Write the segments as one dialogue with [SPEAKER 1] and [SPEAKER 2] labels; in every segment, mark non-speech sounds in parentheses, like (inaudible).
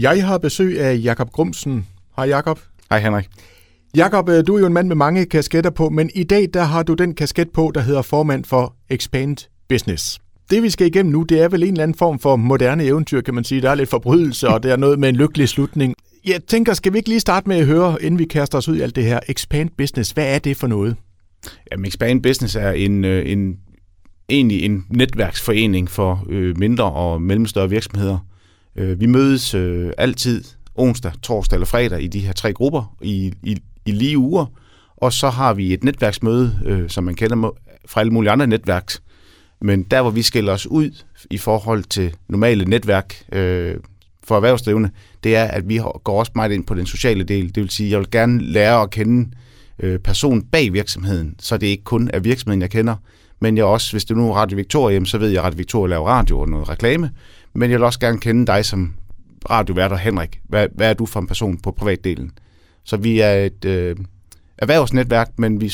[SPEAKER 1] Jeg har besøg af Jakob Grumsen. Hej Jakob.
[SPEAKER 2] Hej Henrik.
[SPEAKER 1] Jakob, øh, du er jo en mand med mange kasketter på, men i dag der har du den kasket på, der hedder formand for Expand Business. Det vi skal igennem nu, det er vel en eller anden form for moderne eventyr, kan man sige. Der er lidt forbrydelse, og det er noget med en lykkelig slutning. Jeg tænker, skal vi ikke lige starte med at høre, inden vi kaster os ud i alt det her, Expand Business, hvad er det for noget?
[SPEAKER 2] Jamen, Expand Business er en, øh, en, egentlig en netværksforening for øh, mindre og mellemstørre virksomheder. Øh, vi mødes øh, altid onsdag, torsdag eller fredag i de her tre grupper i, i, i lige uger, og så har vi et netværksmøde, øh, som man kender fra alle mulige andre netværk. Men der, hvor vi skiller os ud i forhold til normale netværk øh, for erhvervsdrivende, det er, at vi går også meget ind på den sociale del. Det vil sige, at jeg vil gerne lære at kende øh, personen bag virksomheden, så det ikke kun er virksomheden, jeg kender, men jeg også, hvis det nu er Radio Victoria, så ved jeg, at Radio Victoria laver radio og noget reklame, men jeg vil også gerne kende dig som radioværter Henrik. Hvad, hvad er du for en person på privatdelen? Så vi er et øh, erhvervsnetværk, men vi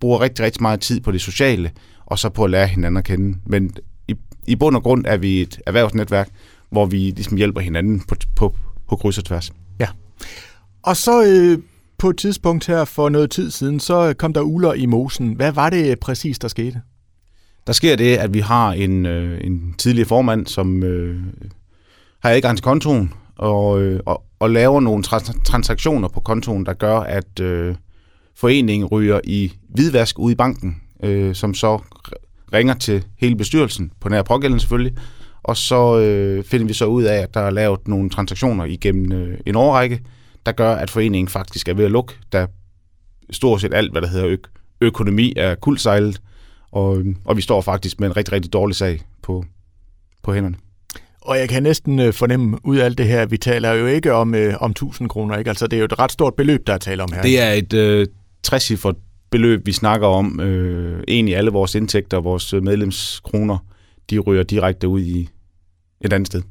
[SPEAKER 2] bruger rigtig, rigtig meget tid på det sociale, og så på at lære hinanden at kende. Men i, i bund og grund er vi et erhvervsnetværk, hvor vi ligesom hjælper hinanden på, på, på kryds og tværs.
[SPEAKER 1] Ja. Og så øh, på et tidspunkt her for noget tid siden, så kom der uler i mosen. Hvad var det præcis, der skete?
[SPEAKER 2] Der sker det, at vi har en, øh, en tidligere formand, som øh, har adgang til kontoen og, øh, og, og laver nogle trans- transaktioner på kontoen, der gør, at øh, foreningen ryger i hvidvask ude i banken, øh, som så ringer til hele bestyrelsen, på nær pågældende selvfølgelig, og så øh, finder vi så ud af, at der er lavet nogle transaktioner igennem øh, en årrække, der gør, at foreningen faktisk er ved at lukke, da stort set alt, hvad der hedder ø- økonomi, er kuldsejlet, og, og vi står faktisk med en rigtig, rigtig dårlig sag på, på hænderne.
[SPEAKER 1] Og jeg kan næsten øh, fornemme ud af alt det her, vi taler jo ikke om, øh, om 1000 kroner, ikke? Altså det er jo et ret stort beløb, der er tale om her.
[SPEAKER 2] Det er et øh, 60 beløb, vi snakker om. Øh, egentlig alle vores indtægter, vores medlemskroner, de ryger direkte ud i et andet sted.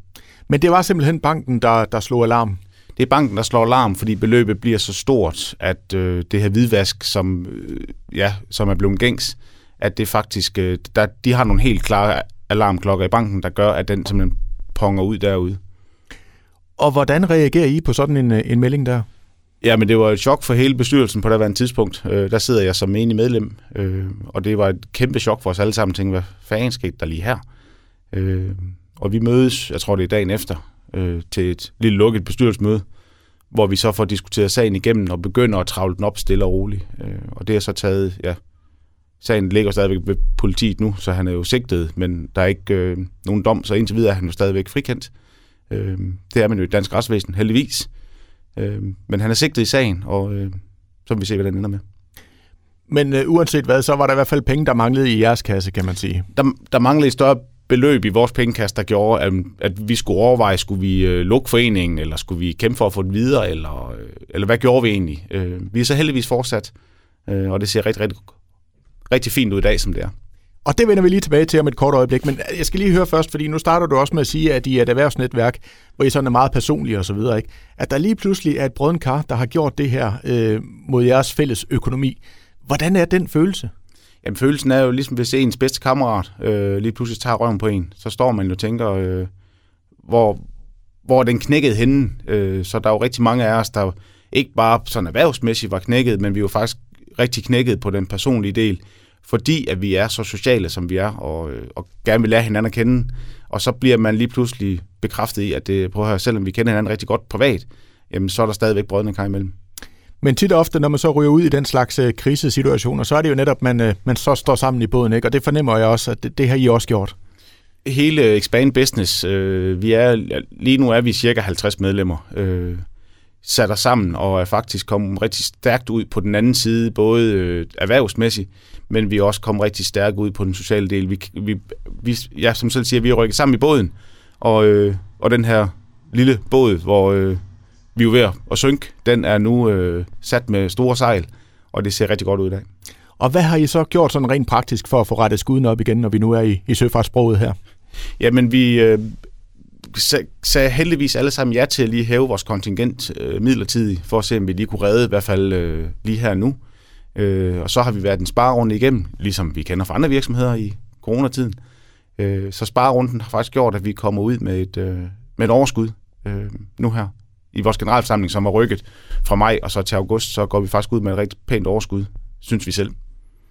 [SPEAKER 1] Men det var simpelthen banken, der, der slog alarm?
[SPEAKER 2] Det er banken, der slår alarm, fordi beløbet bliver så stort, at øh, det her hvidvask, som, øh, ja, som er blevet gængs, at det faktisk, øh, der, de har nogle helt klare alarmklokker i banken, der gør, at den simpelthen ponger ud derude.
[SPEAKER 1] Og hvordan reagerer I på sådan en, øh, en melding der?
[SPEAKER 2] Ja, men det var et chok for hele bestyrelsen på det tidspunkt. Øh, der sidder jeg som menig medlem, øh, og det var et kæmpe chok for os alle sammen. Tænkte, hvad fanden skete der lige her? Øh, og vi mødes, jeg tror det er dagen efter, øh, til et lille lukket bestyrelsesmøde, hvor vi så får diskuteret sagen igennem og begynder at travle den op stille og roligt. Øh, og det er så taget, ja, sagen ligger stadigvæk ved politiet nu, så han er jo sigtet, men der er ikke øh, nogen dom, så indtil videre er han jo stadigvæk frikendt. Øh, det er man jo i dansk retsvæsen, heldigvis. Øh, men han er sigtet i sagen, og øh, så vil vi se, hvad den ender med.
[SPEAKER 1] Men øh, uanset hvad, så var der i hvert fald penge, der manglede i jeres kasse, kan man sige.
[SPEAKER 2] Der, der manglede et større beløb i vores pengekasse, der gjorde, at, at vi skulle overveje, skulle vi øh, lukke foreningen, eller skulle vi kæmpe for at få den videre, eller, øh, eller hvad gjorde vi egentlig? Øh, vi er så heldigvis fortsat, øh, og det ser rigtig, rigtig rigtig fint ud i dag, som det er.
[SPEAKER 1] Og det vender vi lige tilbage til om et kort øjeblik, men jeg skal lige høre først, fordi nu starter du også med at sige, at I er et erhvervsnetværk, hvor I sådan er meget personlige og så videre, ikke? At der lige pludselig er et brødent kar, der har gjort det her øh, mod jeres fælles økonomi. Hvordan er den følelse?
[SPEAKER 2] Jamen følelsen er jo ligesom, hvis ens bedste kammerat øh, lige pludselig tager røven på en, så står man jo og tænker, øh, hvor, hvor den knækkede henne. Øh, så der er jo rigtig mange af os, der ikke bare sådan erhvervsmæssigt var knækket, men vi var faktisk rigtig knækket på den personlige del fordi at vi er så sociale, som vi er, og, øh, og gerne vil lære hinanden at kende. Og så bliver man lige pludselig bekræftet i, at det, prøv at høre, selvom vi kender hinanden rigtig godt privat, jamen så er der stadigvæk brødende kar imellem.
[SPEAKER 1] Men tit og ofte, når man så ryger ud i den slags uh, krisesituationer, så er det jo netop, at man, uh, man så står sammen i båden, ikke? og det fornemmer jeg også, at det, det har I også gjort.
[SPEAKER 2] Hele Expand Business, øh, vi er, lige nu er vi cirka 50 medlemmer. Øh, sat os sammen og er faktisk kommet rigtig stærkt ud på den anden side, både øh, erhvervsmæssigt, men vi er også kommet rigtig stærkt ud på den sociale del. Vi, vi, vi, ja, som selv siger, vi er rykket sammen i båden, og, øh, og den her lille båd, hvor øh, vi er ved at synke, den er nu øh, sat med store sejl, og det ser rigtig godt ud i dag.
[SPEAKER 1] Og hvad har I så gjort sådan rent praktisk for at få rettet skuden op igen, når vi nu er i, i søfartsproget her?
[SPEAKER 2] Jamen, vi, øh, sagde heldigvis alle sammen ja til at lige hæve vores kontingent øh, midlertidigt, for at se, om vi lige kunne redde i hvert fald øh, lige her nu. Øh, og så har vi været en sparerunde igennem, ligesom vi kender fra andre virksomheder i coronatiden. Øh, så sparerunden har faktisk gjort, at vi kommer ud med et, øh, med et overskud øh, nu her. I vores generalforsamling, som var rykket fra maj og så til august, så går vi faktisk ud med et rigtig pænt overskud, synes vi selv.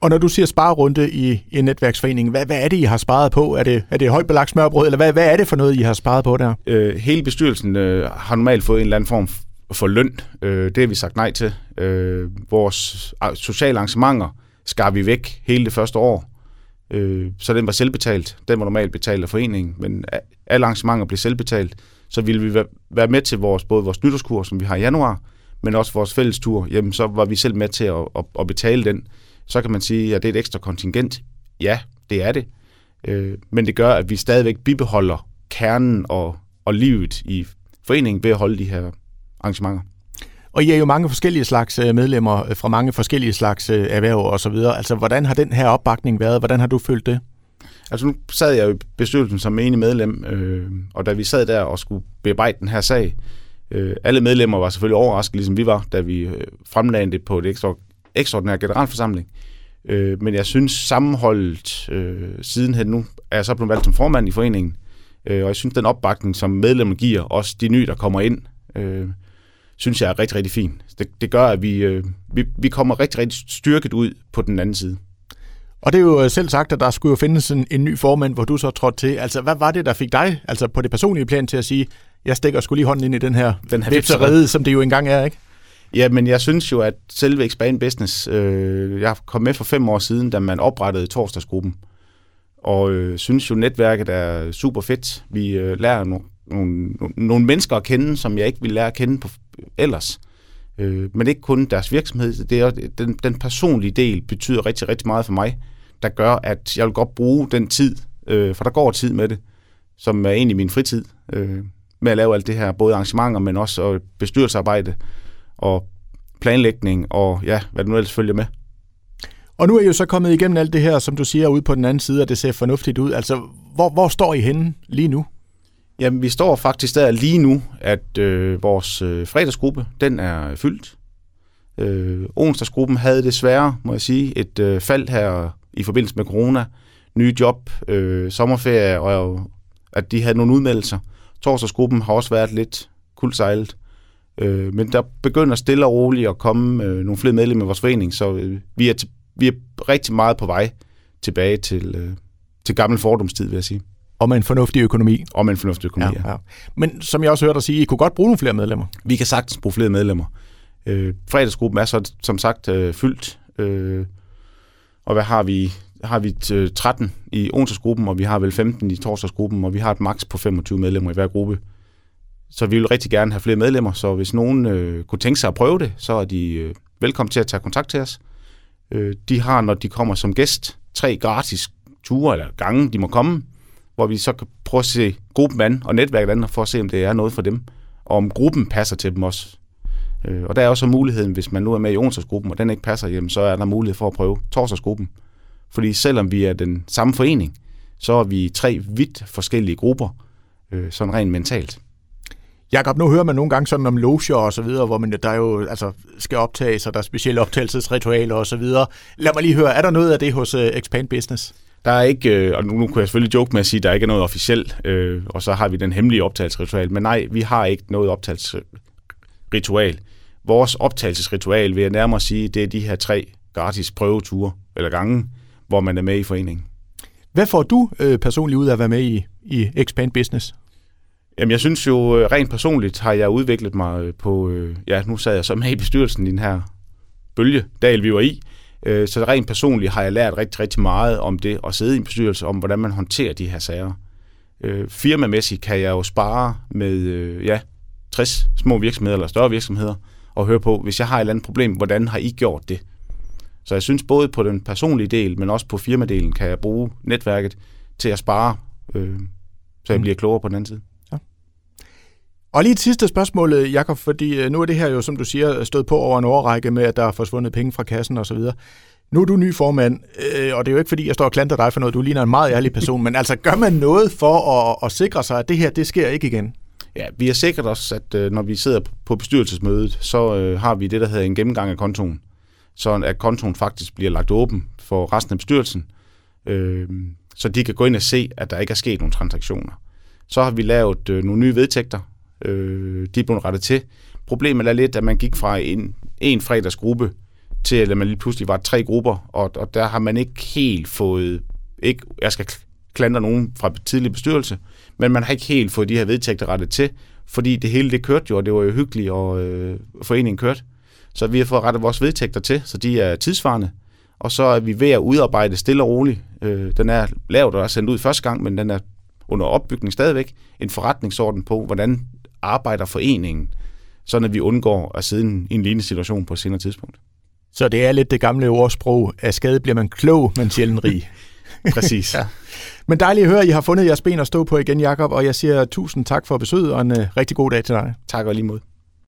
[SPEAKER 1] Og når du siger sparerunde i en netværksforening, hvad, hvad er det, I har sparet på? Er det, er det højt belagt smørbrød, eller hvad, hvad er det for noget, I har sparet på der?
[SPEAKER 2] Øh, hele bestyrelsen øh, har normalt fået en eller anden form for løn. Øh, det har vi sagt nej til. Øh, vores sociale arrangementer skar vi væk hele det første år. Øh, så den var selvbetalt. Den var normalt betalt af foreningen, men alle arrangementer blev selvbetalt. Så ville vi være med til vores, både vores nytårskur, som vi har i januar, men også vores fællestur. Jamen, så var vi selv med til at, at, at betale den. Så kan man sige, at det er et ekstra kontingent. Ja, det er det. Øh, men det gør, at vi stadigvæk bibeholder kernen og, og livet i foreningen ved at holde de her arrangementer.
[SPEAKER 1] Og I er jo mange forskellige slags øh, medlemmer øh, fra mange forskellige slags øh, erhverv og så videre. Altså, hvordan har den her opbakning været? Hvordan har du følt det?
[SPEAKER 2] Altså, nu sad jeg jo i bestyrelsen som enig medlem, øh, og da vi sad der og skulle bearbejde den her sag, øh, alle medlemmer var selvfølgelig overrasket, ligesom vi var, da vi fremlagde det på et ekstra, ekstraordinær generalforsamling. Øh, men jeg synes sammenholdet øh, sidenhen nu, er jeg så blevet valgt som formand i foreningen, øh, og jeg synes den opbakning, som medlemmer giver, også de nye, der kommer ind, øh, synes jeg er rigtig, rigtig fin. Det, det gør, at vi, øh, vi, vi kommer rigtig, rigtig styrket ud på den anden side.
[SPEAKER 1] Og det er jo øh, selv sagt, at der skulle jo findes en, en ny formand, hvor du så trådte til. Altså, hvad var det, der fik dig, altså på det personlige plan, til at sige, jeg stikker skulle lige hånden ind i den her, den her vipserede, som det jo engang er, ikke?
[SPEAKER 2] Ja, men jeg synes jo, at selve Expand Business, øh, jeg kom med for fem år siden, da man oprettede torsdagsgruppen, og øh, synes jo, netværket er super fedt. Vi øh, lærer no, nogle, nogle mennesker at kende, som jeg ikke ville lære at kende på, ellers. Øh, men ikke kun deres virksomhed. Det er, den, den personlige del betyder rigtig, rigtig meget for mig, der gør, at jeg vil godt bruge den tid, øh, for der går tid med det, som er egentlig min fritid, øh, med at lave alt det her, både arrangementer, men også bestyrelsesarbejde og planlægning og ja, hvad du nu ellers følger med.
[SPEAKER 1] Og nu er I jo så kommet igennem alt det her, som du siger, ude på den anden side, og det ser fornuftigt ud. Altså, hvor, hvor står I henne lige nu?
[SPEAKER 2] Jamen, vi står faktisk der lige nu, at øh, vores øh, fredagsgruppe, den er fyldt. Øh, onsdagsgruppen havde desværre, må jeg sige, et øh, fald her i forbindelse med corona. Nye job, øh, sommerferie, og at de havde nogle udmeldelser. Torsdagsgruppen har også været lidt kuldsejlet. Øh, men der begynder stille og roligt at komme øh, nogle flere medlemmer i vores forening, så øh, vi, er til, vi er rigtig meget på vej tilbage til, øh, til gammel fordomstid, vil jeg sige.
[SPEAKER 1] Og med en fornuftig økonomi.
[SPEAKER 2] Og med en fornuftig økonomi, ja. ja.
[SPEAKER 1] Men som jeg også hørte dig sige, I kunne godt bruge nogle flere medlemmer.
[SPEAKER 2] Vi kan sagtens bruge flere medlemmer. Øh, fredagsgruppen er så som sagt øh, fyldt. Øh, og hvad har vi? Har vi 13 øh, i onsdagsgruppen, og vi har vel 15 i torsdagsgruppen, og vi har et maks på 25 medlemmer i hver gruppe. Så vi vil rigtig gerne have flere medlemmer, så hvis nogen øh, kunne tænke sig at prøve det, så er de øh, velkommen til at tage kontakt til os. Øh, de har, når de kommer som gæst, tre gratis ture eller gange, de må komme, hvor vi så kan prøve at se gruppen an og netværket an, for at se, om det er noget for dem, og om gruppen passer til dem også. Øh, og der er også muligheden, hvis man nu er med i onsdagsgruppen, og den ikke passer, jamen, så er der mulighed for at prøve torsdagsgruppen. Fordi selvom vi er den samme forening, så er vi tre vidt forskellige grupper, øh, sådan rent mentalt.
[SPEAKER 1] Jakob, nu hører man nogle gange sådan om loger og så videre, hvor man der jo altså, skal optages, og der er specielle optagelsesritualer og så videre. Lad mig lige høre, er der noget af det hos uh, Expand Business?
[SPEAKER 2] Der er ikke, øh, og nu, nu kunne jeg selvfølgelig joke med at sige, at der ikke er noget officielt, øh, og så har vi den hemmelige optagelsesritual. Men nej, vi har ikke noget optagelsesritual. Vores optagelsesritual, vil jeg nærmere sige, det er de her tre gratis prøveture eller gange, hvor man er med i foreningen.
[SPEAKER 1] Hvad får du øh, personligt ud af at være med i, i Expand Business?
[SPEAKER 2] Jamen, jeg synes jo, øh, rent personligt har jeg udviklet mig øh, på, øh, ja, nu sad jeg så med i bestyrelsen i den her bølge, dal vi var i, så rent personligt har jeg lært rigtig, rigtig meget om det at sidde i en bestyrelse, om hvordan man håndterer de her sager. Firmamæssigt kan jeg jo spare med, ja, 60 små virksomheder eller større virksomheder, og høre på, hvis jeg har et eller andet problem, hvordan har I gjort det? Så jeg synes både på den personlige del, men også på firmadelen, kan jeg bruge netværket til at spare, øh, så jeg mm. bliver klogere på den anden side.
[SPEAKER 1] Og lige et sidste spørgsmål, øh, Jakob, fordi øh, nu er det her jo, som du siger, stået på over en årrække med, at der er forsvundet penge fra kassen osv. Nu er du ny formand, øh, og det er jo ikke fordi, jeg står og klanter dig for noget. Du ligner en meget ærlig person, men altså gør man noget for at, at sikre sig, at det her, det sker ikke igen?
[SPEAKER 2] Ja, vi har sikret os, at øh, når vi sidder på bestyrelsesmødet, så øh, har vi det, der hedder en gennemgang af kontoen. Så at kontoen faktisk bliver lagt åben for resten af bestyrelsen, øh, så de kan gå ind og se, at der ikke er sket nogen transaktioner. Så har vi lavet øh, nogle nye vedtægter, Øh, de er blevet rettet til. Problemet er lidt, at man gik fra en, en fredagsgruppe til, at man lige pludselig var tre grupper, og, og der har man ikke helt fået, ikke, jeg skal klandre nogen fra tidlig bestyrelse, men man har ikke helt fået de her vedtægter rettet til, fordi det hele det kørte jo, og det var jo hyggeligt, og øh, foreningen kørte. Så vi har fået rettet vores vedtægter til, så de er tidsvarende, og så er vi ved at udarbejde stille og roligt. Øh, den er lavet og er sendt ud første gang, men den er under opbygning stadigvæk, en forretningsorden på, hvordan arbejder foreningen, så at vi undgår at sidde i en lignende situation på et senere tidspunkt.
[SPEAKER 1] Så det er lidt det gamle ordsprog, at skade bliver man klog, men sjældent rig. (laughs)
[SPEAKER 2] Præcis. ja.
[SPEAKER 1] Men dejligt at høre, at I har fundet jeres ben at stå på igen, Jakob, og jeg siger tusind tak for besøget, og en uh, rigtig god dag til dig.
[SPEAKER 2] Tak og lige mod.